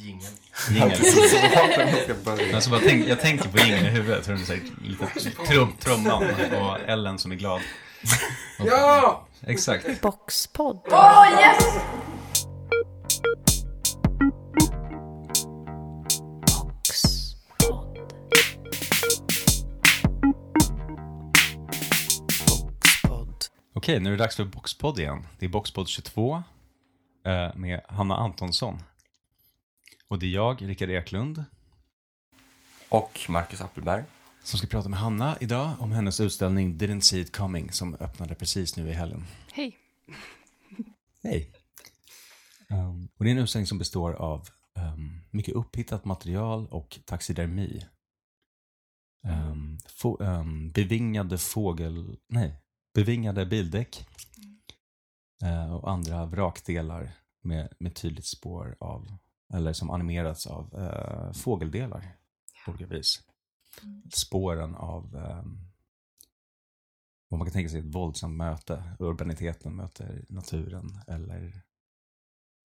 Jingel. Alltså bara tänk, jag tänker på jingeln i huvudet. Hur den säger lite trum, trumman och Ellen som är glad. Ja! Exakt. Boxpodd. Boxpodd. Boxpodd. Okej, nu är det dags för Boxpodd igen. Det är Boxpodd 22 eh, med Hanna Antonsson. Och det är jag, Rickard Eklund, Och Marcus Appelberg. som ska prata med Hanna idag om hennes utställning Didn't see it coming som öppnade precis nu i helgen. Hej. Hej. Um, och det är en utställning som består av um, mycket upphittat material och taxidermi. Um, få, um, bevingade fågel... Nej, bevingade bildäck. Uh, och andra vrakdelar med, med tydligt spår av, eller som animerats av uh, fågeldelar på olika vis. Spåren av um, vad man kan tänka sig ett våldsamt möte. Urbaniteten möter naturen eller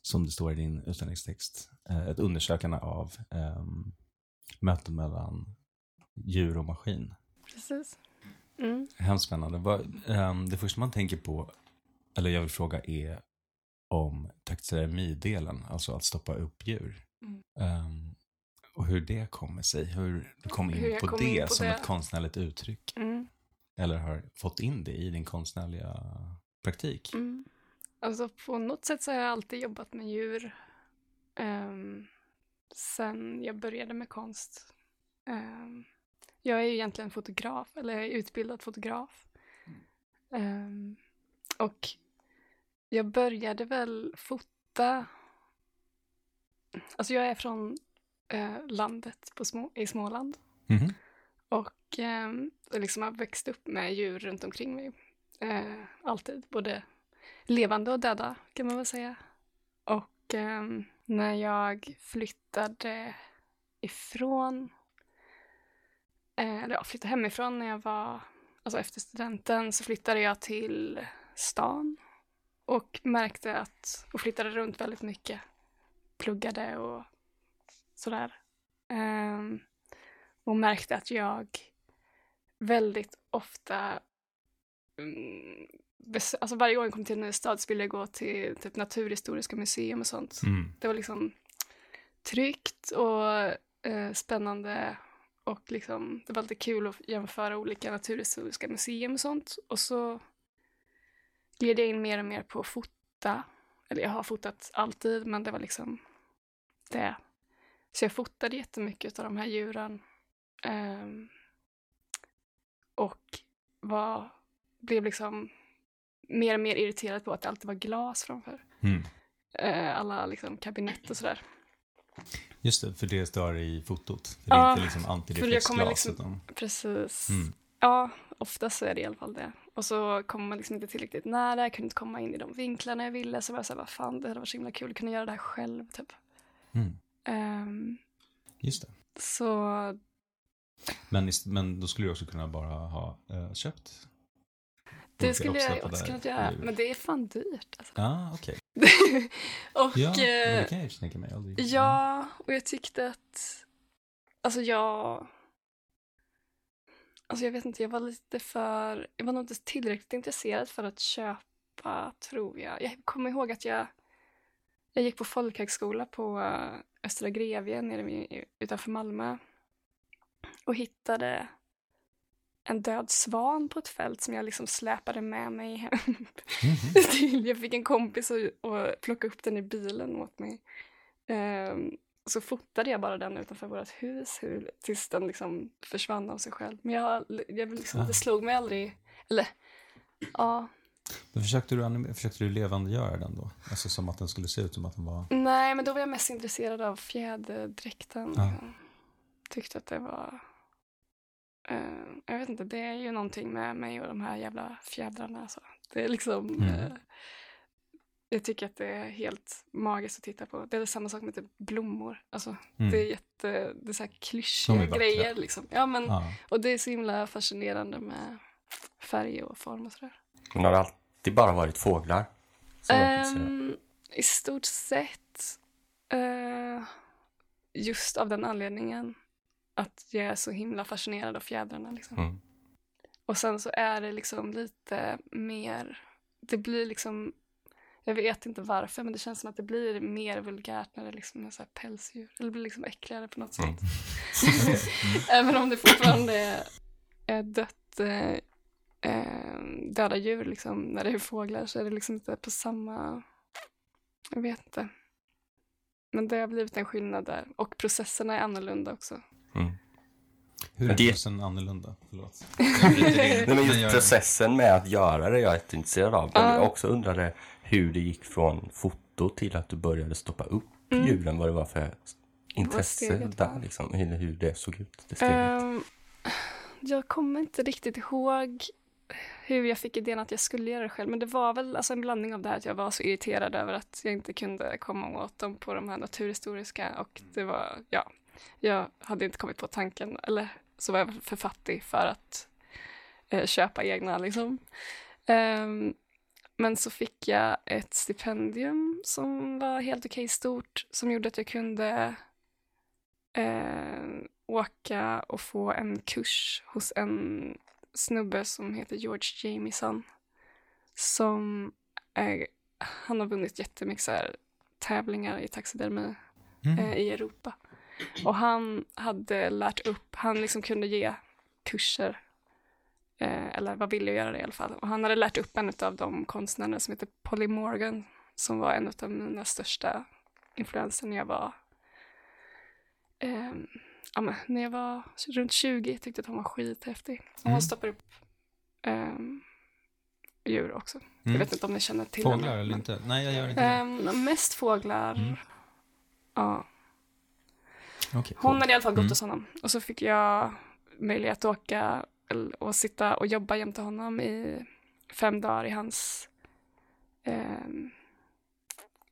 som det står i din utställningstext, eh, ett undersökande av um, möten mellan djur och maskin. Precis. Mm. Hemskt spännande. Vad, ehm, det första man tänker på, eller jag vill fråga, är om taxidermidelen, alltså att stoppa upp djur. Mm. Ehm, och hur det kommer sig, hur du kom in på kom det in på som det. ett konstnärligt uttryck. Mm. Eller har fått in det i din konstnärliga praktik. Mm. Alltså på något sätt så har jag alltid jobbat med djur. Um, sen jag började med konst. Ehm, jag är ju egentligen fotograf, eller jag är utbildad fotograf. Ehm, och jag började väl fota... Alltså jag är från eh, landet på små, i Småland. Mhm. Och eh, liksom har växt upp med djur runt omkring mig. Eh, alltid, både levande och döda kan man väl säga. Och eh, när jag flyttade ifrån, eh, eller ja, flyttade hemifrån när jag var, alltså efter studenten så flyttade jag till stan och märkte att, och flyttade runt väldigt mycket, pluggade och sådär. Ehm, och märkte att jag väldigt ofta bes- Alltså varje gång jag kom till en ny stad så ville jag gå till typ Naturhistoriska museum och sånt. Mm. Det var liksom tryggt och eh, spännande och liksom det var lite kul att jämföra olika naturhistoriska museum och sånt. Och så gled jag in mer och mer på att fota. Eller jag har fotat alltid, men det var liksom det. Så jag fotade jättemycket av de här djuren. Ehm, och var, blev liksom mer och mer irriterad på att det alltid var glas framför Mm. eh, alla liksom, kabinett och sådär. Just det, för det stör i fotot. Det är Ja, inte liksom antireflexglas. liksom- utan... Precis. Mm. Ja, oftast så är det i alla fall det. Och så kommer man liksom inte tillräckligt nära, jag kunde inte komma in i de vinklarna jag ville. Så var jag såhär, vad fan, det hade varit så himla kul att kunna göra det här själv, typ. Mm. Ehm, Just det. så Men, men då skulle du också kunna bara ha eh, köpt? det skulle jag också kunnat göra, men det är fan dyrt. Alltså. Ja, okej. och Ja, det eh, kan jag ju tänka mig. Aldrig. Ja, och jag tyckte att... Alltså jag... Alltså jag vet inte, jag var lite för... Jag var nog inte tillräckligt intresserad för att köpa, tror jag. Jag kommer ihåg att jag... Jag gick på folkhögskola på eh, Östra Grevie nere vid, utanför Malmö. Och hittade en död svan på ett fält som jag liksom släpade med mig hem. Mhm. till. Jag fick en kompis att, plocka upp den i bilen åt mig. Ehm, så fotade jag bara den utanför vårt hus hur, tills den liksom försvann av sig själv. Men jag, jag liksom, Ah. det slog mig aldrig. Eller, ja. Men försökte du, försökte du levandegöra den då? Alltså som att den skulle se ut som att den var... Nej, men då var jag mest intresserad av fjäderdräkten. Ah. liksom. Tyckte att det var... eh, jag vet inte, det är ju någonting med mig och de här jävla fjädrarna. Alltså. Det är liksom... Mm. eh, jag tycker att det är helt magiskt att titta på. Det är samma sak med typ blommor. Alltså, Mm. Det är jätte, det är så här klyschiga grejer. Liksom. Ja, men, Ja. Och det är så himla fascinerande med färg och form och sådär. Men har det alltid bara varit fåglar? Ehm, I stort sett. eh, just av den anledningen att jag är så himla fascinerad av fjädrarna. Liksom. Mm. Och sen så är det liksom lite mer, det blir liksom, jag vet inte varför, men det känns som att det blir mer vulgärt när det liksom är så här pälsdjur. Eller blir liksom äckligare på något sätt. Mm. Även om det fortfarande är, dött, eh, eh, döda djur, liksom, när det är fåglar, så är det liksom inte på samma, jag vet inte. Men det har blivit en skillnad där. Och processerna är annorlunda också. Mm. Hur är det- processen annorlunda? Förlåt. Nej, men just processen med att göra det jag är jätteintresserad av. Men Ja. jag också undrade hur det gick från foto till att du började stoppa upp Mm. djuren. Vad det var för intresse där liksom. Hur, hur det såg ut. Det steget. Ehm, jag kommer inte riktigt ihåg hur jag fick idén att jag skulle göra det själv. Men det var väl alltså en blandning av det här att jag var så irriterad över att jag inte kunde komma åt dem på de här naturhistoriska. Och det var, ja, jag hade inte kommit på tanken, eller så var jag för fattig för att eh, köpa egna liksom. Ehm, men så fick jag ett stipendium som var helt okej stort, som gjorde att jag kunde eh, åka och få en kurs hos en snubbe som heter George Jamieson. Som är, han har vunnit jättemycket så här, tävlingar i taxidermi Mm. eh, i Europa. Och han hade lärt upp, han liksom kunde ge kurser. Eh, eller var villig att göra det i alla fall. Och han hade lärt upp en av de konstnärerna som heter Polly Morgan. Som var en av mina största influenser när jag var ehm, ja, men när jag var runt 20 tyckte jag att hon var skithäftig. Och hon Mm. stoppar upp ehm, djur också. Jag Mm. vet inte om ni känner till Fåglar henne, eller men- inte? Nej, jag gör inte det. Ehm, mest fåglar. Mm. Ja. Okej, Hon cool. hade i alla fall gått Mm. hos honom. Och så fick jag möjlighet att åka och sitta och jobba jämte honom i fem dagar i hans ehm,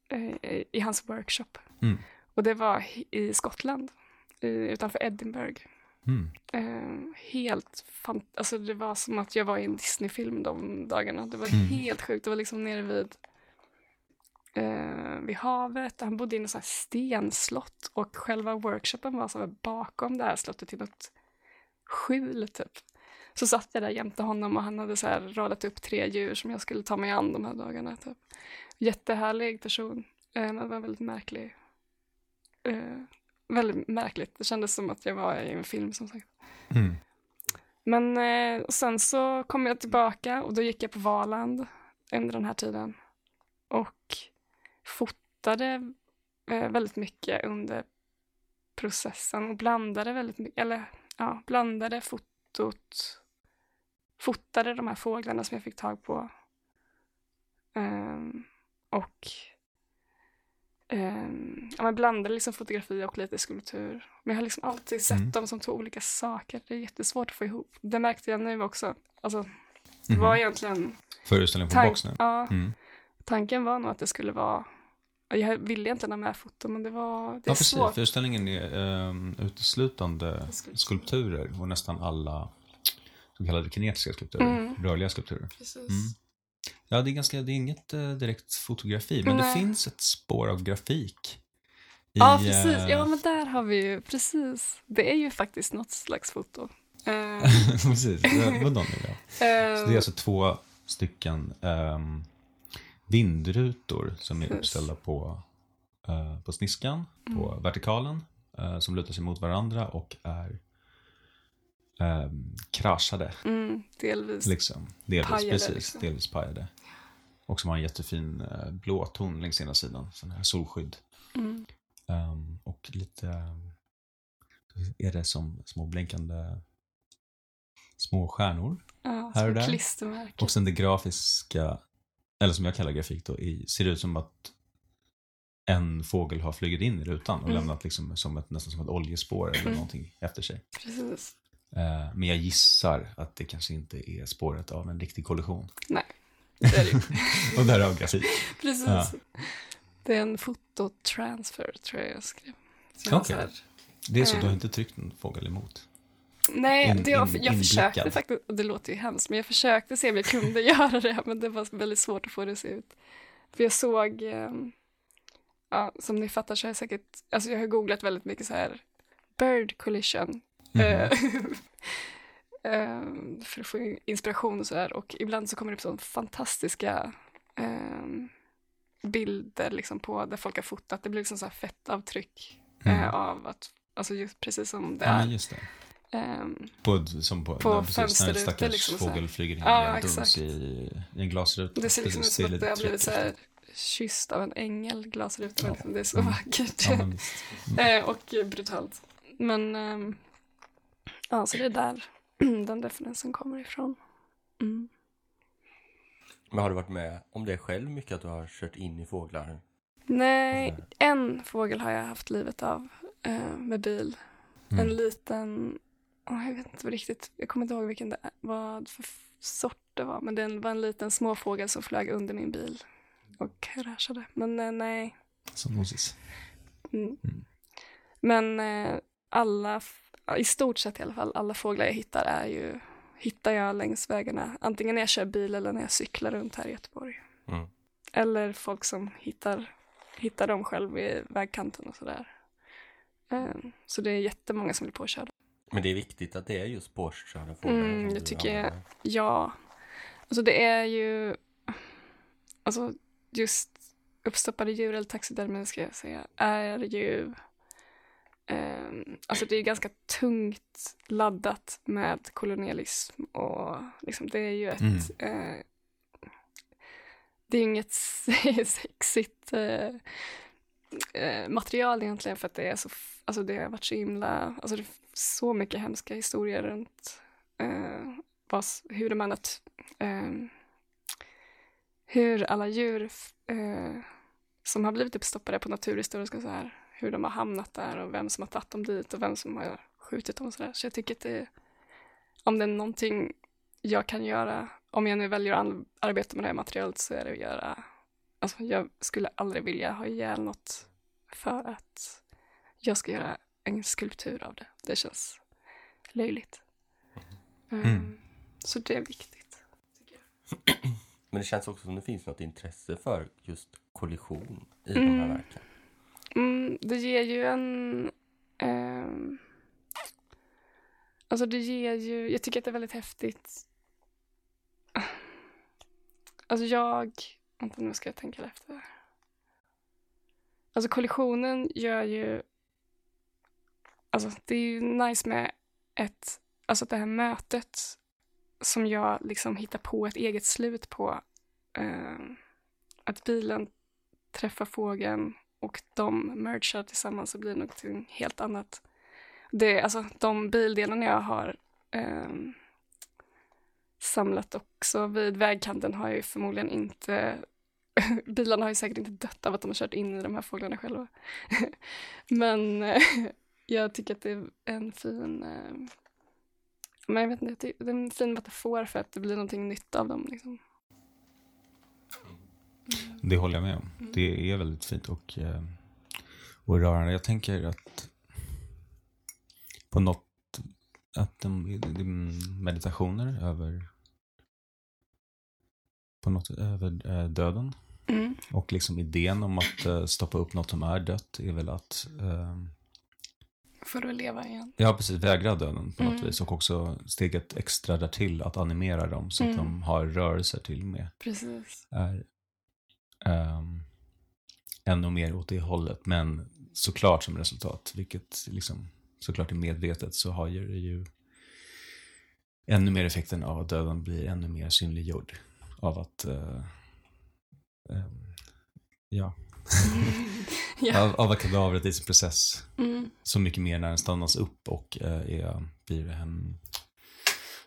eh, i hans workshop. Mm. Och det var i Skottland, i, utanför Edinburgh. Mm. Eh, helt fant- alltså det var som att jag var i en Disney-film de dagarna. Det var Mm. helt sjukt. Det var liksom nere vid, eh, vid havet. Han bodde i en sån här stenslott och själva workshopen var så bakom det här slottet i något skjul typ. Så satt jag där jämte honom och han hade så här radat upp tre djur som jag skulle ta mig an de här dagarna. Typ. Jättehärlig person, eh, men var väldigt märklig. Eh, väldigt märkligt. Det kändes som att jag var i en film som sagt. Mm. Men eh, sen så kom jag tillbaka och då gick jag på Valand under den här tiden. Och fotade väldigt mycket under processen och blandade väldigt mycket, eller ja, blandade fotot, fotade de här fåglarna som jag fick tag på. Ehm, och ehm, ja, men blandade liksom fotografi och lite skulptur. Men jag har liksom alltid sett Mm. dem som två olika saker. Det är jättesvårt att få ihop. Det märkte jag nu också. Alltså, det Mhm. var egentligen... Föreställning på tank- box nu? ja, Mm. tanken var nog att det skulle vara... Jag ville egentligen ha med foto, men det var... Det är Ja, precis. svårt. Föreställningen är um, uteslutande skulpturer och nästan alla så kallade kinetiska skulpturer, Mm. rörliga skulpturer. Mm. Ja, det är, ganska, det är inget eh, direkt fotografi, men det Nej. finns ett spår av grafik. I, Ja, precis. eh, Ja, men där har vi ju... Precis. Det är ju faktiskt något slags foto. Eh, precis. Det- Vadå nu då? Så det är eh, alltså två stycken ehm, vindrutor som är uppställda på, eh, på sniskan, på Mm. vertikalen, eh, som lutar sig mot varandra och är um, kraschade. mm, delvis. Liksom. Delvis, Pajade, precis. liksom. Delvis pajade. Och som har en jättefin uh, blåton längs ena sidan, sån här solskydd. Mm. Ehm, och lite um, är det som små blinkande små stjärnor. Ja, Här och där. Och sen det grafiska, eller som jag kallar grafik då, i, ser ut som att en fågel har flugit in i rutan och Mm. lämnat liksom som ett, nästan som ett oljespår eller någonting efter sig. Precis. Eh, men jag gissar att det kanske inte är spåret av en riktig kollision. Det är det och därav grafik. Precis. Ja. Det är en fototransfer, tror jag jag skrev. Okej. här- Det är så, Eh. du har inte tryckt en fågel emot? Nej, In- det, jag, in- jag försökte faktiskt, det låter ju hemskt, men jag försökte se om jag kunde göra det, men det var väldigt svårt att få det att se ut. För jag såg, eh, ja, som ni fattar så har jag säkert, alltså jag har googlat väldigt mycket så här bird collision. Eh, för att få inspiration och sådär. Och ibland så kommer det upp sådana fantastiska eh, bilder liksom på där folk har fotat. Det blir liksom så här fettavtryck Mm. av att, alltså just precis som det Ja, är. just det. Ehm, På, som på, På precis, när en fönsterrutor stackars liksom fågel flyger in Ja, i i, en glasruta. det ser liksom ut som att det har blivit så här kysst av en ängel, glasrutan. Ja. Liksom. Det är så Mm. vackert. Ja, men. Eh, och brutalt. Men ehm, ja, så det är där den referensen kommer ifrån. Mm. Men har du varit med om det själv mycket, att du har kört in i fåglar? Nej, sådär? en fågel har jag haft livet av eh, med bil. Mm. En liten, åh, jag vet inte riktigt, jag kommer inte ihåg vilken det är, vad för sort det var. Men det var en liten småfågel som flög under min bil och kraschade. Men eh, nej. Som Moses. Mm. Mm. Men eh, alla, i stort sett i alla fall, alla fåglar jag hittar är ju, hittar jag längs vägarna. Antingen när jag kör bil eller när jag cyklar runt här i Göteborg. Mm. Eller folk som hittar, hittar dem själv vid vägkanten och sådär. Eh, så det är jättemånga som blir påkörda. Men det är viktigt att det är just påkörda fåglar Mm, det tycker jag. Ja, alltså det är ju, alltså just uppstoppade djur eller taxidermi ska jag säga, är ju, ehm, alltså det är ganska tungt laddat med kolonialism och liksom det är ju ett, Mm. eh, det är inget sexigt eh, eh, material egentligen för att det är så, alltså det har varit så himla, alltså det är så mycket hemska historier runt vad, hur de annat, eh, hur alla djur som har blivit uppstoppade på naturhistoriska så här, hur de har hamnat där och vem som har tagit dem dit och vem som har skjutit dem och sådär. Så jag tycker att det, om det är någonting jag kan göra, om jag nu väljer att arbeta med det här materialet så är det att göra, alltså jag skulle aldrig vilja ha ihjäl något för att jag ska göra en skulptur av det. Det känns löjligt. Mm. Um, så det är viktigt. Men det känns också som det finns något intresse för just kollision i Mm. de här verken. Mm, det ger ju en... Eh, alltså det ger ju... Jag tycker att det är väldigt häftigt. Alltså jag... Vänta, nu ska jag tänka efter. Alltså kollisionen gör ju... Alltså det är ju nice med ett... Alltså det här mötet som jag liksom hittar på ett eget slut på. Eh, att bilen träffar fågeln och de mergar tillsammans och blir någonting helt annat. Det, alltså, de bildelarna jag har eh, samlat också vid vägkanten har ju förmodligen inte bilarna har ju säkert inte dött av att de har kört in i de här fåglarna själva. Men eh, jag tycker att det är en fin eh, men jag vet inte, det är en fin metafor för att det blir någonting nytt av dem. Liksom. Det håller jag med om. Mm. Det är väldigt fint och, eh, och rörande. Jag tänker att på något, att de, de meditationer över på något över eh, döden Mm. och liksom idén om att eh, stoppa upp något som är dött är väl att eh, Får du väl leva igen. Ja, precis. Vägra döden på något Mm. vis. Och också steget extra därtill att animera dem så att Mm. de har rörelser till med. Precis. Är um, ännu mer åt det hållet. Men såklart som resultat, vilket liksom såklart är medvetet, så har ju det ju ännu mer effekten av att döden blir ännu mer synliggjord. Av att, eh, ehm, ja, ja. av, av att kadavret i sin process Mm. så mycket mer när den stannas upp och eh, är, blir um,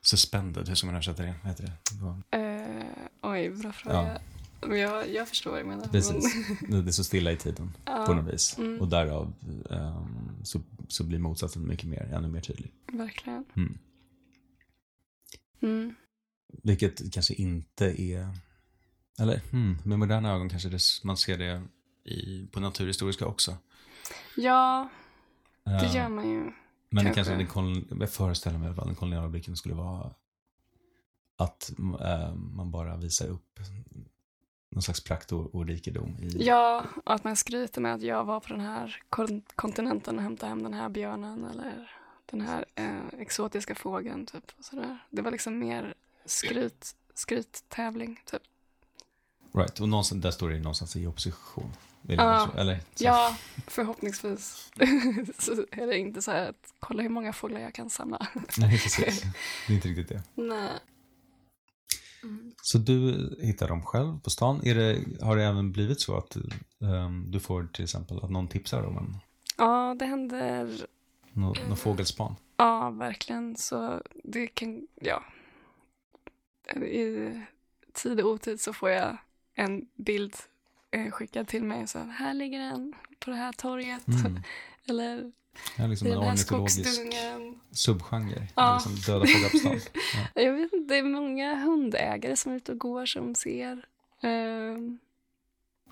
suspended. Hur ska man översätta det? Vad heter det? Eh, oj, bra fråga. Men Jag, jag förstår vad du menar. Precis. Men, Det är så stilla i tiden ja, på något vis. Mm. Och därav ehm, så, så blir motsatsen mycket mer, ännu mer tydlig. verkligen. Mm. Mm. Vilket kanske inte är... Eller hmm, med moderna ögon kanske det, man ser det i, på naturhistoriska också. Ja, det Eh, gör man ju. Men kanske. kanske den kolon, jag föreställer mig fall den koloniala blicken skulle vara att eh, man bara visar upp någon slags prakt och, och rikedom i... Ja, och att man skryter med att jag var på den här kon- kontinenten och hämtade hem den här björnen eller den här eh, exotiska fågeln. Typ, och sådär. Det var liksom mer skryt, skryttävling. Typ. Right, och någonstans, där står det någonstans i opposition. Ja. så? Eller? Så. Ja, förhoppningsvis. så är det inte så här att kolla hur många fåglar jag kan samla. Nej, precis. Det är inte riktigt det. Nej. Mm. Så du hittar dem själv på stan. Det, har det även blivit så att ehm, du får till exempel att någon tipsar om en Ja, det händer nå, någon fågelspan? Ja, verkligen. Så det kan, ja. I tid och otid så får jag en bild eh, skickad till mig. Så här ligger den på det här torget. Mm. Eller Det är liksom en ornitologisk subgenre. Ja. Liksom döda fåglar på. Ja. Jag vet inte, det är många hundägare som är ute och går som ser. Ehm,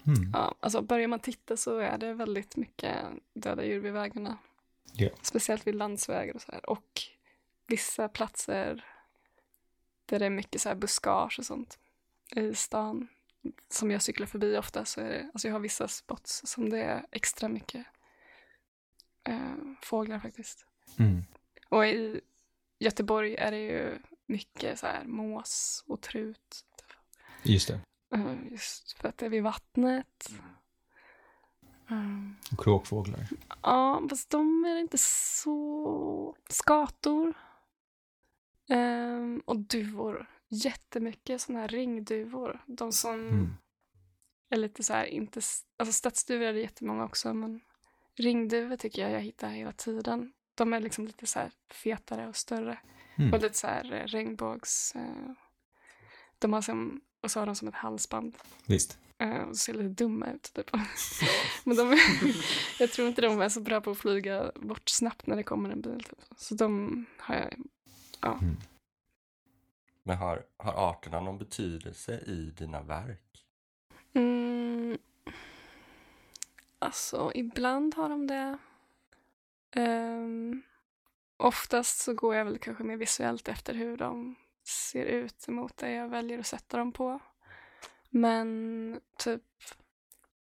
Mm. ja, alltså börjar man titta så är det väldigt mycket döda djur vid vägarna. Ja. Speciellt vid landsvägar och så här. Och vissa platser där det är mycket så här buskage och sånt i stan som jag cyklar förbi ofta så är det, alltså jag har vissa spots som det är extra mycket eh, fåglar faktiskt. Mm. Och i Göteborg är det ju mycket så här mås och trut. Just det. Eh, Just för att det är vid vattnet. Mm. Och kråkfåglar. Ja, fast de är inte så... Skator. Ehm, och duvor. Jättemycket sådana här ringduvor. De som Mm. är lite så här, inte... Alltså stadsduvor är det jättemånga också, men ringduvor tycker jag jag hittar hela tiden. De är liksom lite så här fetare och större. Mm. Och lite så här eh, regnbågs... Eh, de har som, och så har de som ett halsband. Visst. Eh, och ser lite dumma ut. Typ. Men de, jag tror inte de är så bra på att flyga bort snabbt när det kommer en bil. Typ. Så de har jag... Mm. Men har, har arterna någon betydelse i dina verk? Mm, alltså, ibland har de det. Um, oftast så går jag väl kanske mer visuellt efter hur de ser ut mot det jag väljer att sätta dem på. Men typ,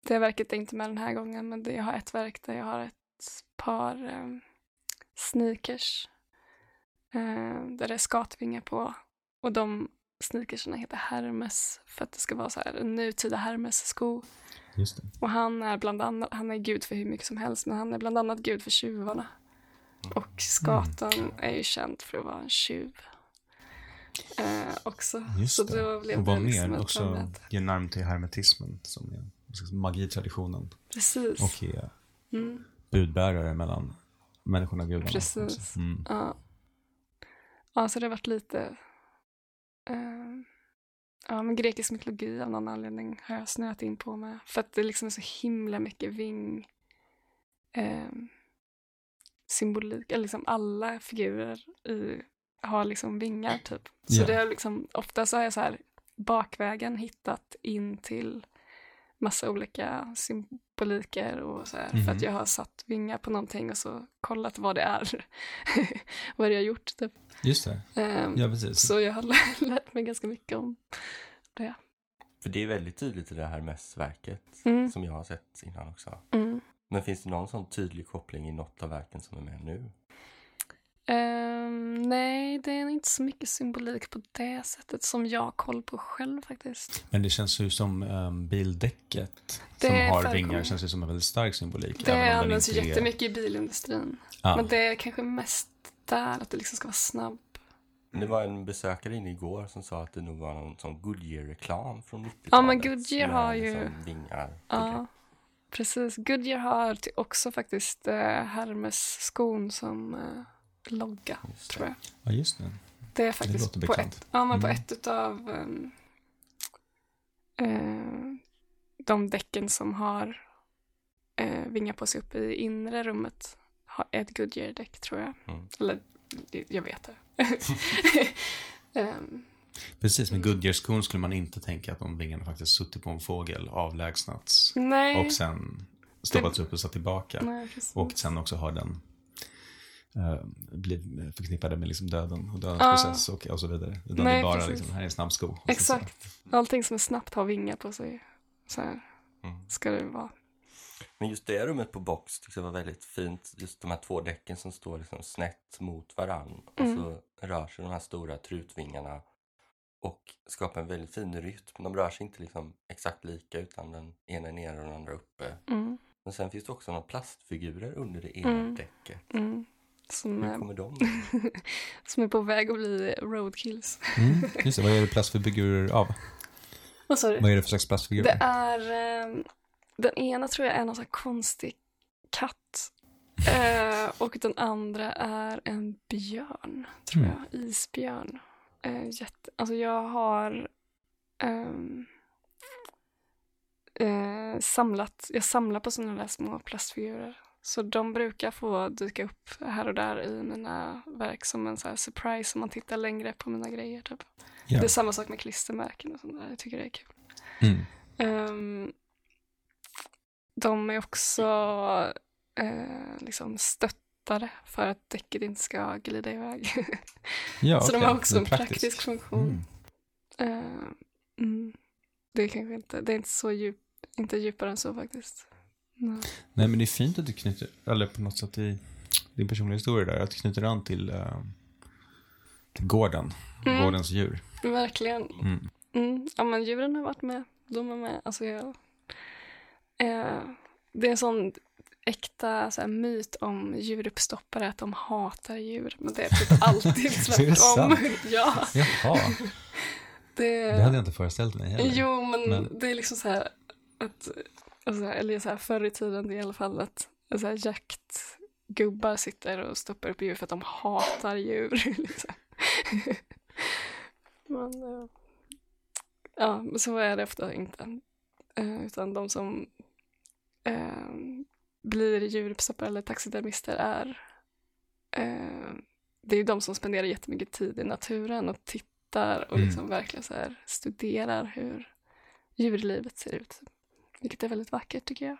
det verket är inte med den här gången, men det, jag har ett verk där jag har ett par um, sneakers um, där det är skatvingar på. Och de sneakersarna heter Hermes för att det ska vara så här en nutida Hermes-sko. Just det. Och han är bland annat, han är gud för hur mycket som helst, men han är bland annat gud för tjuvarna. Och skatan är ju känd för att vara en tjuv. Eh, också. Just så det. då blev Och vad liksom mer? Också ger namn till hermetismen som är magitraditionen. Precis. Och är Mm, budbärare mellan människorna och gudarna. Precis. Mm. ja. ja, så det har varit lite... Eh, ja, men grekisk mytologi av någon anledning har jag snöat in på med. För att det liksom är så himla mycket ving... Eh, symbolik, eller liksom alla figurer i, har liksom vingar typ. Så Ja. det är liksom, ofta så har jag så här bakvägen hittat in till massa olika symboliker och så här, för Mhm. att jag har satt vingar på någonting och så kollat vad det är. vad det har gjort typ. Just det. Ehm, Ja, precis. Så jag har mig ganska mycket om det. För det är väldigt tydligt i det här mässverket Mm. som jag har sett innan också. Mm. Men finns det någon sån tydlig koppling i något av verken som är med nu? Ehm, nej, det är inte så mycket symbolik på det sättet som jag har koll på själv faktiskt. Men det känns ju som um, bildäcket Det som har vingar känns ju som en väldigt stark symbolik. Det används ju inte är- jättemycket i bilindustrin. Ja. Men det är kanske mest där, att det liksom ska vara snabb. Det var en besökare inne igår som sa att det nog var någon sån Goodyear-reklam från 90-talet. Ja, men Goodyear har ju- liksom vingar. på Ja, precis. Goodyear har också faktiskt eh, Hermes-skon som eh, logga, det. tror jag. Ja, just det. Det är faktiskt låter på bekant. ett, ja, men på Mm. ett utav um, eh, de däcken som har eh, vingar på sig uppe i inre rummet har ett Goodyear-däck, tror jag. Mm. Eller, det- jag vet det. Ehm, Precis, med Goodyear-skon skulle man inte tänka att de vingarna faktiskt suttit på en fågel, avlägsnats nej. och sen stoppats upp och satt tillbaka. nej. Och sen också har den eh, bli förknippade med liksom döden och dödens Ja. process och, och så vidare. Utan det Nej, är bara precis. liksom, här är en snabb sko. Exakt. Allting som är snabbt har vingar på sig. Så här Mm. ska det vara. Men just det rummet på box tyckte jag var väldigt fint. Just de här två däcken som står liksom snett mot varann. Mm. Och så rör sig de här stora trutvingarna och skapar en väldigt fin rytm. De rör sig inte liksom exakt lika utan den ena är nere och den andra uppe. Mm. Men sen finns det också några plastfigurer under det ena Mm. däcket. Mm. Som, Hur är, kommer de? som är på väg att bli roadkills. Mm, just det, vad är det plastfigurer av? Vad sa du? Vad är det för slags plastfigurer? Det är, ehm, den ena tror jag är någon sån här konstig katt. Eh, och den andra är en björn, tror Mm. jag. Isbjörn. Eh, jätte, alltså jag har ehm, eh, samlat, jag samlar på sådana där små plastfigurer. Så de brukar få dyka upp här och där i mina verk som en så här surprise om man tittar längre på mina grejer. Typ. Ja. Det är samma sak med klistermärken och sånt där. Jag tycker det är kul. Mm. Ehm, de är också eh, liksom stöttade för att däcket inte ska glida iväg. Ja, så de okej. har också en praktiskt. praktisk funktion. Mm. Ehm, mm. Det är kanske inte, det är inte så djup, inte djupare än så faktiskt. Nej. Nej, men det är fint att du knyter, eller på något sätt i din personliga historia där, att du knyter an till, eh, till gården, Mm. gårdens djur. Verkligen. Mm. Mm. Ja, men djuren har varit med. De är med. Alltså, jag, eh, det är en sån äkta så här, myt om djuruppstoppare att de hatar djur. Men det är typ alltid tvärtom. ja, Jaha, det, det hade jag inte föreställt mig heller. Jo, men, Men- det är liksom så här att, alltså, eller så här förr i tiden i alla fall, att så här, jaktgubbar sitter och stoppar upp djur för att de hatar djur. liksom. men, eh, ja, så är det ofta inte. Eh, utan de som eh, blir djuruppstoppare eller taxidermister är eh, det är de som spenderar jättemycket tid i naturen och tittar och Mm. liksom verkligen så här studerar hur djurlivet ser ut. Vilket är väldigt vackert tycker jag.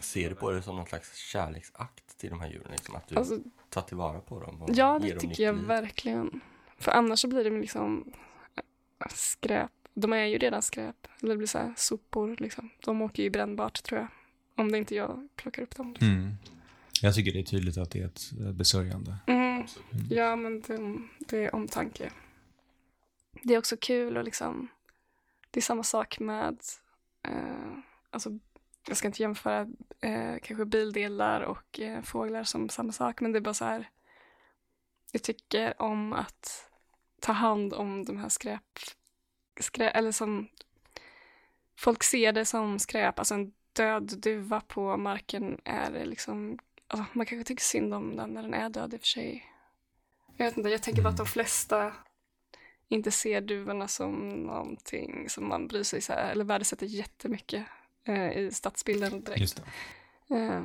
Ser du på det som någon slags kärleksakt till de här djuren? Liksom att du Alltså, tar tillvara på dem och ja, ger det dem tycker jag liv? verkligen. För annars så blir det liksom äh, skräp. De är ju redan skräp. Eller det blir så här sopor liksom. De åker ju brännbart tror jag. Om det inte jag plockar upp dem. Liksom. Mm. Jag tycker det är tydligt att det är ett eh, besörjande. Mm. Ja, men det, det är omtanke. Det är också kul och liksom, det är samma sak med, eh, alltså, jag ska inte jämföra eh, kanske bildelar och eh, fåglar som samma sak, men det är bara så här, jag tycker om att ta hand om de här skräp, skräp eller som, folk ser det som skräp, alltså en död duva på marken är liksom Alltså, man kanske tycker synd om den när den är död i och för sig. Jag vet inte, jag tänker bara att de flesta inte ser duvorna som någonting som man bryr sig så här, eller värdesätter jättemycket eh, i stadsbilden direkt. Det. Eh,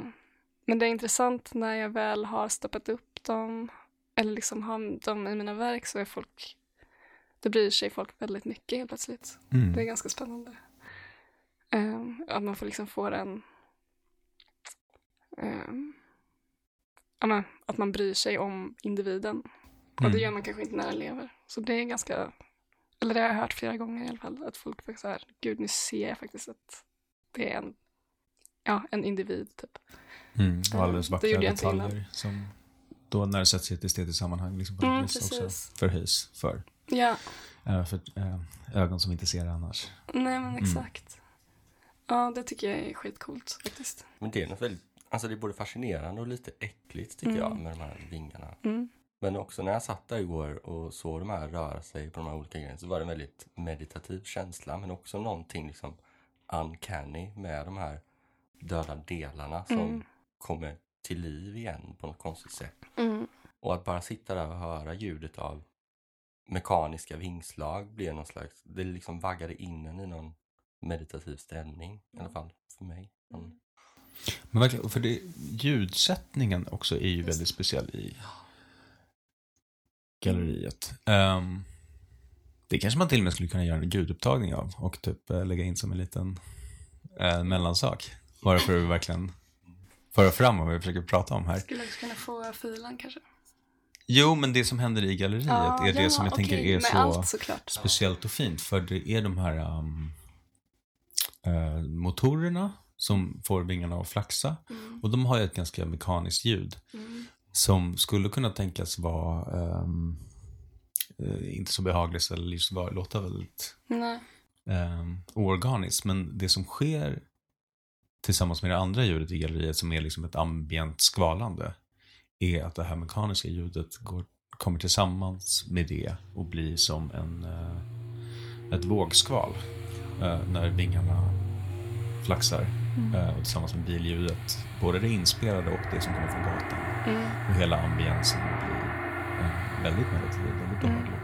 men det är intressant när jag väl har stoppat upp dem eller liksom har dem i mina verk så är folk, då bryr sig folk väldigt mycket helt plötsligt. Mm. Det är ganska spännande. Eh, att man får liksom få en... ehm, ja, men, att man bryr sig om individen. Och det Mm. gör man kanske inte när den lever. Så det är ganska... Eller det har jag hört flera gånger i alla fall. Att folk faktiskt är gud nu ser jag faktiskt att det är en, ja, en individ typ. Mm. Och alldeles Det vackra inte detaljer som då när det sätts i ett estetiskt sammanhang liksom på Mm, också förhöjs för, Ja, för ögon som inte ser annars. nej men Mm. Ja, det tycker jag är skitcoolt faktiskt. Men det är något väldigt, alltså det är både fascinerande och lite äckligt tycker Mm. jag med de här vingarna. Mm. Men också när jag satt där igår och såg de här röra sig på de här olika grejerna så var det en väldigt meditativ känsla men också någonting liksom uncanny med de här döda delarna som Mm. kommer till liv igen på något konstigt sätt. Mm. Och att bara sitta där och höra ljudet av mekaniska vingslag blev någon slags, det liksom vaggade in en i någon meditativ ställning i alla fall för mig. Mm. Men verkligen, för det, ljudsättningen också är ju Just väldigt speciell i galleriet. Ehm, det kanske man till och med skulle kunna göra en ljudupptagning av och typ eh, lägga in som en liten eh, mellansak. Bara för att verkligen föra fram vad vi försöker prata om här. Skulle också kunna få filen kanske. Jo, men det som händer i galleriet är det som jag tänker okej, är så allt speciellt och fint. För det är de här um, eh, motorerna som får vingarna att flaxa. Mm. Och de har ju ett ganska mekaniskt ljud. Mm. Som skulle kunna tänkas vara ehm, eh, inte så behagligt eller vara, låta väldigt um, oorganiskt. Men det som sker tillsammans med det andra ljudet i galleriet som är liksom ett ambient skvalande är att det här mekaniska ljudet går, kommer tillsammans med det och blir som en, eh, ett vågskval när vingarna flaxar eh, och tillsammans med billjudet. Både det inspelade och det som kommer från gatan. Mm. Och hela ambiensen blir eh, väldigt meditativ, väldigt Mm. behaglig.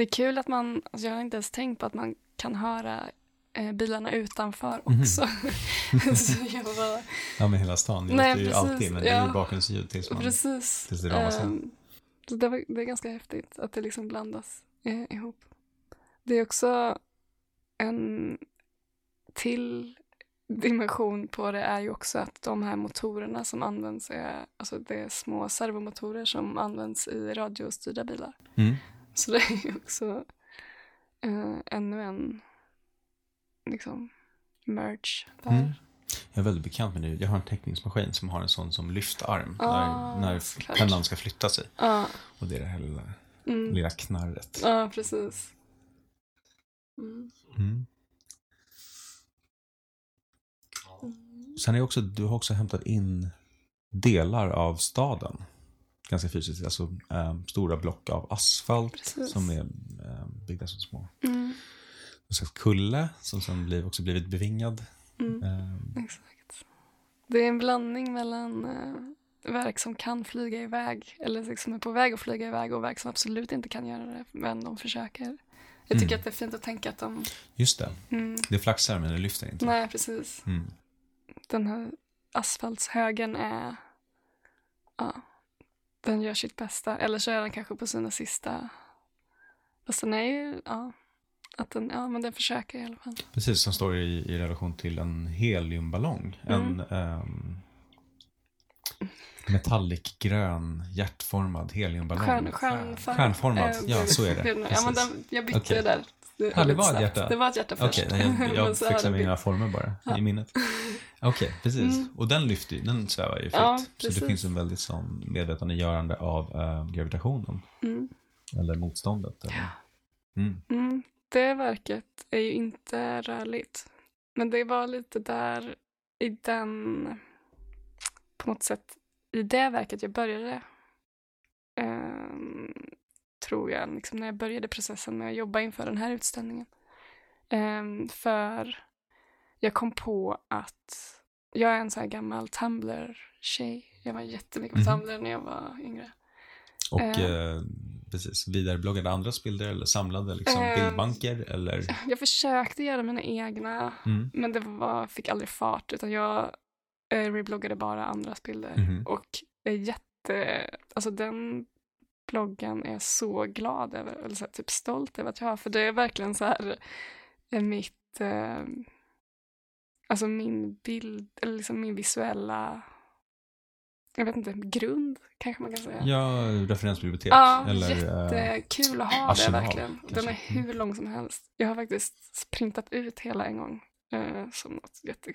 Det är kul att man, alltså jag har inte ens tänkt på att man kan höra eh, bilarna utanför Mhm. också. så jag bara, Ja, men hela stan. Det Nej, låter ju precis, alltid, men det är ju ja. bakgrundsljud tills man... precis. tills det ramar sig. Ehm, så det, var, det är ganska häftigt att det liksom blandas eh, ihop. Det är också en till dimension på det är ju också att de här motorerna som används är, alltså det är små servomotorer som används i radiostyrda bilar. Mm. Så det är ju också eh, ännu en liksom merch där. Mm. Jag är väldigt bekant med det. Jag har en teckningsmaskin som har en sån som lyftarm Ah, när, när pennan ska flytta sig. Ja, Och det är det här lilla, mm. lilla knarret. ja precis. Mm. Mm. Sen är också, du har också hämtat in delar av staden. Ganska fysiskt, alltså eh, stora block av asfalt Precis. som är eh, byggda som små. Mm. En slags kulle som sen blir, också blivit bevingad. Mm. Eh, Exakt. Det är en blandning mellan eh, verk som kan flyga iväg eller liksom är på väg att flyga iväg och verk som absolut inte kan göra det, men de försöker. Jag tycker Mm. att det är fint att tänka att de... just det, Mm, det flaxar men det lyfter inte. nej, precis. Mm. Den här asfaltshögen är... Ja, den gör sitt bästa. Eller så är den kanske på sina sista... Fast den är ju... Ja, att den, ja men den försöker i alla fall. Precis, som står i, i relation till en heliumballong. En Mm. ehm, metallicgrön hjärtformad heliumballong. Stjärn, stjärnformad. Stjärnformad, Eh, ja, så är det. Ja, men den, jag bytte det där. Det, Ja, det var ett hjärta. Det var ett hjärta först. Okej, nej, jag, jag fixar mina former bara Ja. i minnet. Okej, precis. Mm. Och den lyfter ju, den svävar ju fritt. Ja, så det finns en väldigt sån medvetandegörande av eh, gravitationen. Mm. Eller motståndet. Eller. Mm. Mm. Det verket är ju inte rörligt. Men det var lite där i den, på något sätt, i det verket jag började. ehm, tror jag, liksom, när jag började processen med att jobba inför den här utställningen. Ehm, för jag kom på att jag är en sån här gammal Tumblr-tjej. Jag var jättemycket på Mhm. Tumblr när jag var yngre. Och Eh. eh, precis, vidarebloggade andras bilder eller samlade liksom, Eh. bildbanker eller... Jag försökte göra mina egna Mm. Men det var, fick aldrig fart utan jag eh, rebloggade bara andras bilder. Mhm. Och är jätte, alltså den bloggen är så glad över, eller så här, typ stolt över att jag har. För det är verkligen så här eh, mitt, eh, alltså min bild, eller liksom min visuella, jag vet inte, grund kanske man kan säga. Ja, referensbibliotek. Ja, eller, eh, jättekul att ha arsenal, det verkligen. Den är kanske. Mm. hur lång som helst. Jag har faktiskt printat ut hela en gång. Eh, som något jätte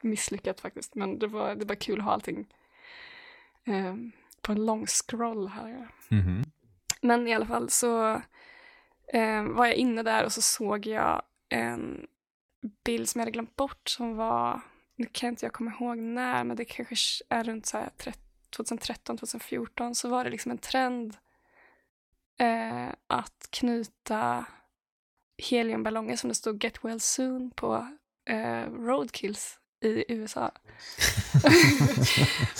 misslyckat faktiskt. Men det var, det var kul att ha allting eh, på en lång scroll här. mhm. Men i alla fall så eh, var jag inne där och så såg jag en bild som jag hade glömt bort som var, nu kan inte jag komma ihåg när, men det kanske är runt så här 2013, 2014, så var det liksom en trend eh, att knyta heliumballonger som det stod Get Well Soon på eh, roadkills i USA.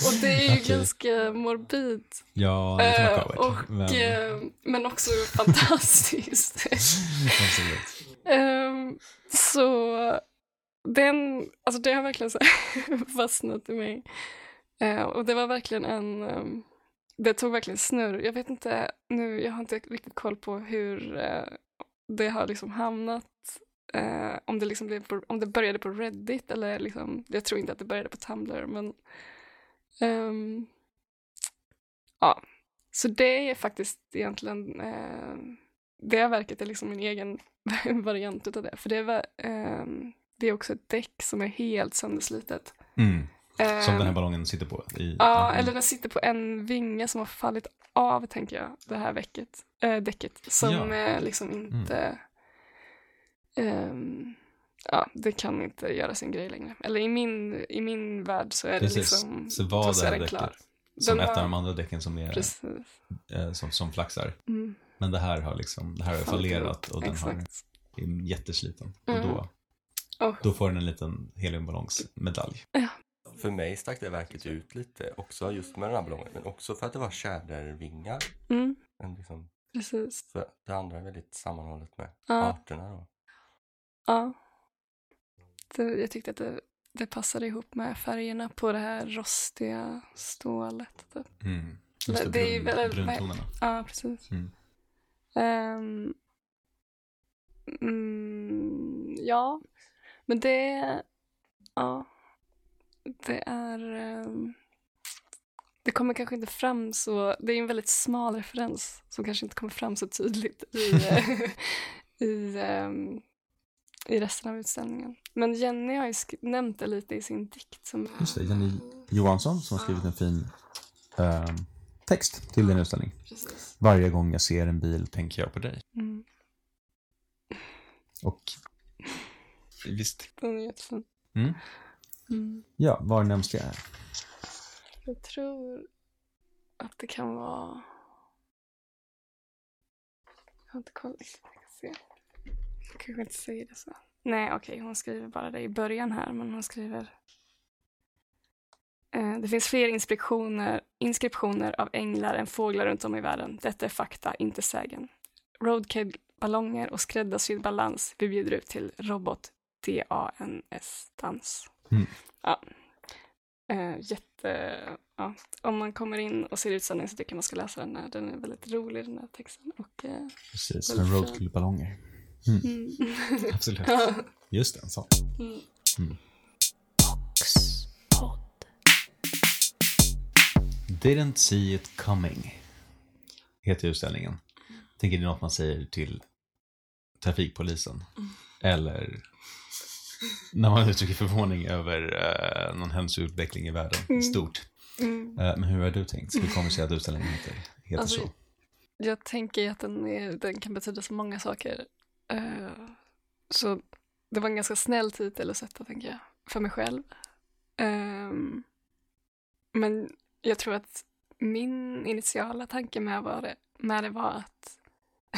och det är ju Okej. ganska morbid Ja, lite makabert. och, men... eh, men också fantastiskt. Absolut. Ehm, så den, alltså det har verkligen så fastnat i mig. Eh, och det var verkligen en, ehm, det tog verkligen snurr. Jag vet inte nu, jag har inte riktigt koll på hur eh, det har liksom hamnat. Eh, om, det liksom blev på, om det började på Reddit eller liksom, jag tror inte att det började på Tumblr men ehm, ja, så det är faktiskt egentligen eh, det verket är liksom min egen variant av det. För det, var, ehm, det är också ett däck som är helt sönderslitet. Mm. Som den här Ehm, ballongen sitter på. I, Ja, Mm. eller den sitter på en vinge som har fallit av, tänker jag, det här väcket, äh, däcket. Som Ja. Mm. eh, liksom inte... ehm, ja, det kan inte göra sin grej längre. Eller i min, i min värld så är det Precis. liksom... Så var så är det den klar. Som Den ett av de andra däcken som, är, eh, som, som flaxar. Mm, Men det här har liksom, det här har fallerat och den har, är jättesliten. Mm. Och då, Och, då får den en liten heliumballongsmedalj. För mig stack det verket ut lite också just med den här ballongen. Men också för att det var tjädervingar. mm, liksom, precis. för det andra är väldigt sammanhållet med Ja, arterna då. Ja. Det, jag tyckte att det, det passade ihop med färgerna på det här rostiga stålet. Typ. Mm. Just Det- det, det är brun, väl- bruntonerna. Ja, precis. Mm. Ehm, mm, ja, men det... Ja, det är... ehm, det kommer kanske inte fram så... Det är en väldigt smal referens som kanske inte kommer fram så tydligt i, i, ehm, i resten av utställningen. Men Jenny har ju nämnt det lite i sin dikt. Som, Just det, Jenny Johansson som har skrivit en fin ehm, text till din utställning. Precis. Varje gång jag ser en bil tänker jag på dig. Mm, Och visst, den är jättefin. Mm. Mm. ja, var nämns det här? Jag tror att det kan vara... Jag har inte koll. Jag ska se. Kanske inte säger det så. Nej, okej, hon skriver bara det i början här, men hon skriver... Eh, det finns fler inskriptioner, inskriptioner av änglar än fåglar runt om i världen. Detta är fakta, inte sägen. Roadkid-ballonger och skräddarsydd balans vi bjuder ut till robot D-A-N-S-dans. Mm. Ja. Eh, jätte... Ja. Om man kommer in och ser utställningen så tycker jag man ska läsa den. Här. Den är väldigt rolig den här texten. Och, eh, Precis, Väldigt en mm. Absolut. Just det, en sån. Mm. Didn't see it coming. Heter utställningen. Tänker det är något man säger till trafikpolisen. Eller när man uttrycker förvåning över eh, någon händelseutveckling i världen Mm. stort. Mm. Eh, men hur har du tänkt? Hur kommer det sig att utställningen heter, heter Alltså, så? Jag tänker att den, är, den kan betyda så många saker. Eh, så det var en ganska snäll titel att sätta, tänker jag, för mig själv. Ehm, men jag tror att min initiala tanke med, var det, med det var att,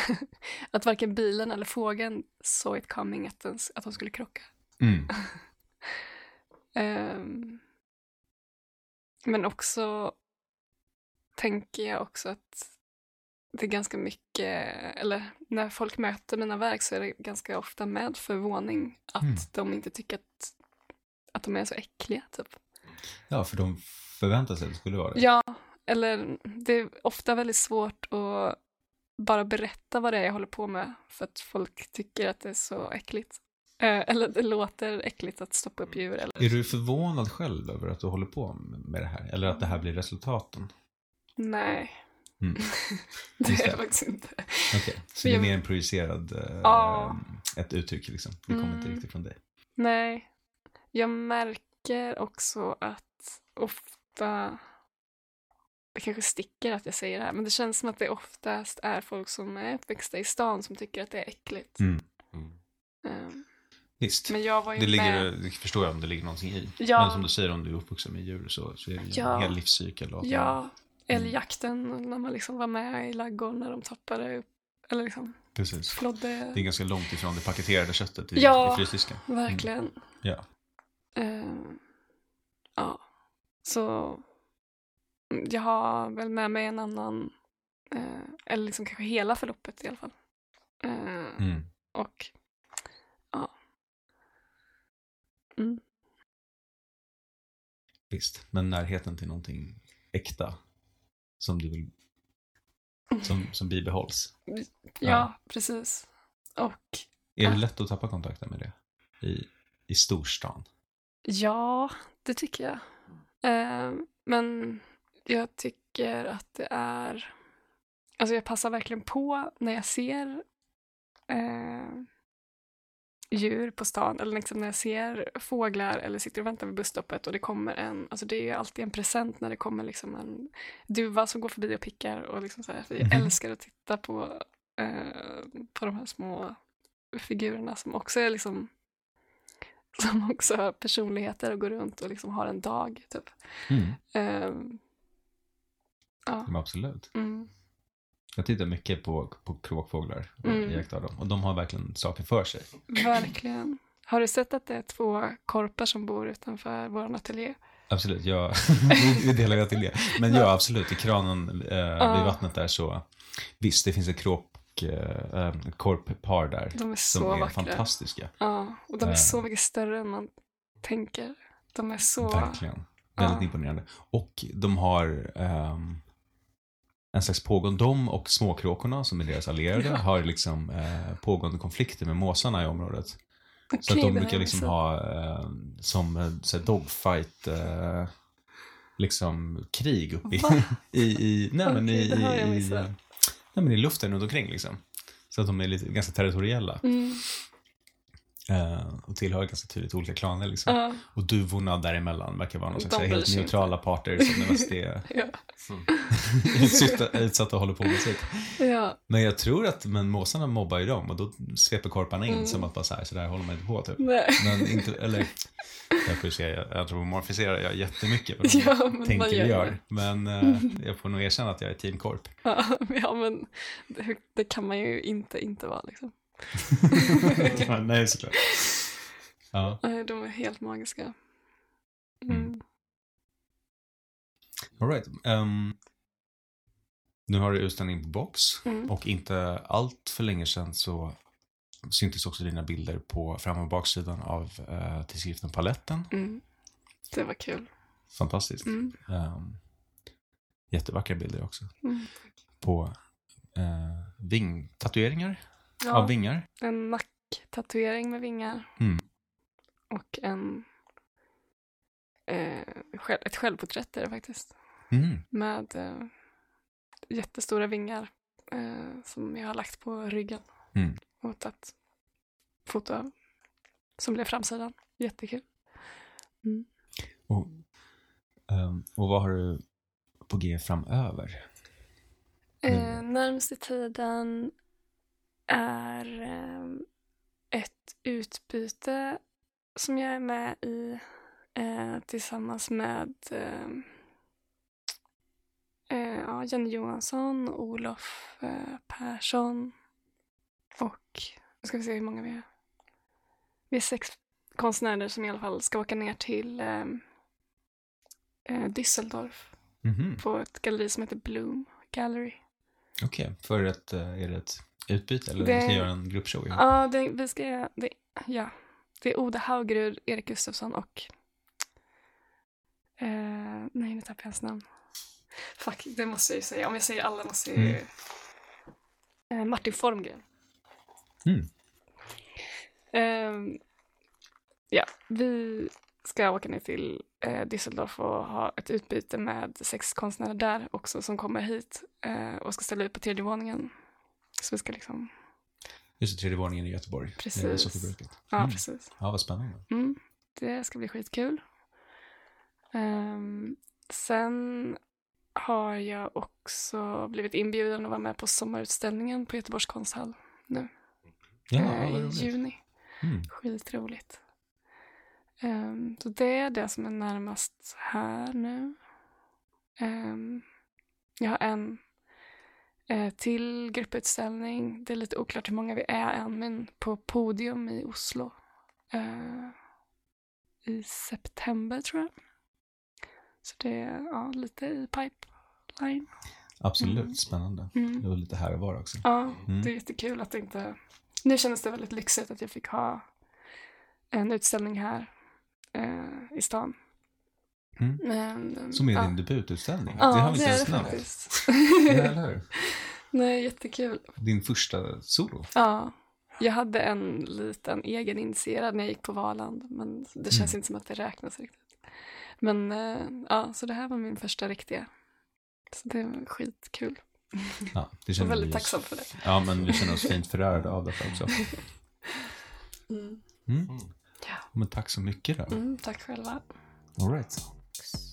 att varken bilen eller fågeln såg it coming att, den, att de skulle krocka. Mm. Ehm, men också tänker jag också att det är ganska mycket, eller när folk möter mina verk så är det ganska ofta med förvåning att Mm. de inte tycker att, att de är så äckliga. Typ. Ja, för de förväntar sig att det skulle vara det. Ja, eller det är ofta väldigt svårt att bara berätta vad det är jag håller på med för att folk tycker att det är så äckligt. Eh, eller det låter äckligt att stoppa upp djur. Eller... Är du förvånad själv över att du håller på med det här? Eller att det här blir resultaten? Nej, Mm. det är jag faktiskt inte. Okej, så det är mer en projicerad, eh, Ja. ett uttryck liksom. Det kommer inte Mm. riktigt från dig. Nej, jag märker också att ofta, det kanske sticker att jag säger det här, men det känns som att det oftast är folk som är uppväxta i stan som tycker att det är äckligt. Mm. Mm. Ehm, Visst. Men jag var ju Det, ligger, med. det förstår jag om det ligger någonting i. Ja. Men som du säger, om du är uppvuxen med djur så, så är det ju Ja. en hel livscykel. Och Ja, älgjakten när man liksom var med i laggården när de tappade upp, eller liksom Precis. flodde. Det är ganska långt ifrån det paketerade köttet i, Ja. i frysdisken. Verkligen. Ja. Ehm, ja, så mm, jag har väl med mig en annan, eh, eller liksom kanske hela förloppet i alla fall. Eh, Mm. Och Mm. Visst, men närheten till någonting äkta som du vill som, som bibehålls. Ja, Ja. precis. Och Är det Ja. lätt att tappa kontakten med det i, i storstan? ja, det tycker jag. Eh, men jag tycker att det är... Alltså jag passar verkligen på när jag ser eh, djur på stan eller liksom när jag ser fåglar eller sitter och väntar vid busstoppet och det kommer en, alltså det är ju alltid en present när det kommer liksom en duva som går förbi och pickar och liksom så här, för jag Mhm. älskar att titta på, eh, på de här små figurerna som också är liksom som också har personligheter och går runt och liksom har en dag typ. Mm. Ehm, ja. Men absolut. Mm. Jag tittar mycket på, på kråkfåglar och Mm. iakttar dem. Och de har verkligen saker för sig. Verkligen. Har du sett att det är två korpar som bor utanför vår ateljé? Absolut, jag, vi delar det. Men ja, absolut, i kranen eh, Ja. vid vattnet där så, visst, det finns ett kråk, eh, ett korppar där. De är så som är vackra. fantastiska. Ja, och de är Eh. så mycket större än man tänker. De är så... Verkligen. Väldigt Ja. imponerande. Och de har ehm, en slags pågående, de och småkråkorna som är deras allierade Ja. har liksom eh, pågående konflikter med måsarna i området. Så Okej, att de brukar liksom så- ha eh, som eh, så dogfight eh, liksom krig uppe i, i, i, nej, men Okej, i, i, i, nej, men i luften runt omkring liksom. Så att de är lite, ganska territoriella Mm. Eh, och tillhör ganska tydligt olika klaner liksom. Ja, Och duvorna däremellan verkar vara någon slags helt neutrala parter som mest är utsatta, utsatta och håller på med sitt. ja. Men jag tror att men måsarna mobbar ju dem och då sveper korparna in Mm. som att bara så här, så där håller man inte på typ. Nej. Men inte, eller, jag får säga, jag antropomorfiserar jag jättemycket vad de Ja, tänker och gör gör. Men eh, jag får nog erkänna att jag är team korp. Ja, men det, det kan man ju inte inte vara liksom. Nej, såklart. Ja, de är helt magiska. Mm. Mm. all right. Ehm, nu har du utställning på Box Mm. och inte allt för länge sedan så syntes också dina bilder på fram och baksidan av uh, tidskriften Paletten. Mm. Det var kul. Fantastiskt. Mm. Um, jättevackra bilder också. Mm. På uh, vingtatueringar Ja, av vingar. en nacktatuering med vingar. Mm. Och en eh, ett självporträtt är det faktiskt. Mm. Med eh, jättestora vingar eh, som jag har lagt på ryggen. Mm. Och tagit foto av. Som blev framsidan. Jättekul. Och, ehm, och vad har du på G framöver? Eh, närmaste tiden är eh, ett utbyte som jag är med i eh, tillsammans med eh, eh, ja, Jenny Johansson, Olof eh, Persson och nu ska vi se hur många vi är. Vi är sex konstnärer som i alla fall ska åka ner till eh, eh, Düsseldorf Mhm. på ett galleri som heter Bloom Gallery. Okej, för ett, eh, är det ett utbyte eller Det- ni ska göra en gruppshow? ihop? Ja, det, vi ska, det, ja, det är Oda Haugerud, Erik Gustafsson och... Eh, nej, nu tappade jag hans namn. Fuck, det måste jag ju säga. Om jag säger alla måste jag ju... Eh, Martin Formgren. Mm. Ehm, ja, vi ska åka ner till eh, Düsseldorf och ha ett utbyte med sex konstnärer där också som kommer hit eh, och ska ställa ut på tredje våningen. Så vi ska liksom, Just det, tredje våningen i Göteborg. Precis. Sockerbruket. ja Mm. precis. Ja, vad spännande. Mm, det ska bli skitkul. Ehm, sen har jag också blivit inbjuden att vara med på sommarutställningen på Göteborgs konsthall nu Ja, vad i roligt. juni. Mm. Skitroligt. Ehm, så det är det som är närmast här nu. Ehm, jag har en till grupputställning. Det är lite oklart hur många vi är än, men på Podium i Oslo. eh, I september tror jag. Så det är ja, lite i pipeline. Absolut, Mm. spännande. Mm. Det var lite här och var också. Ja, Mm. det är jättekul att det inte... Nu kändes det väldigt lyxigt att jag fick ha en utställning här eh, i stan. Mm. Men, Som är ja. din debututställning. Ja, det har vi inte ens nämnt. Ja? Nej, jättekul. Din första solo. Ja, jag hade en liten egen initierad när jag gick på Valand, men det känns Mm. inte som att det räknas riktigt. Men eh, ja, så det här var min första riktiga. Så det var skitkul. Ja, det Jag är känner väldigt vi oss- tacksam för det. Ja, men vi känner oss fint förärade av detta också. Mm. Mm. Mm. Ja. Men tack så mycket då. Mm, tack själva. All right. Thanks.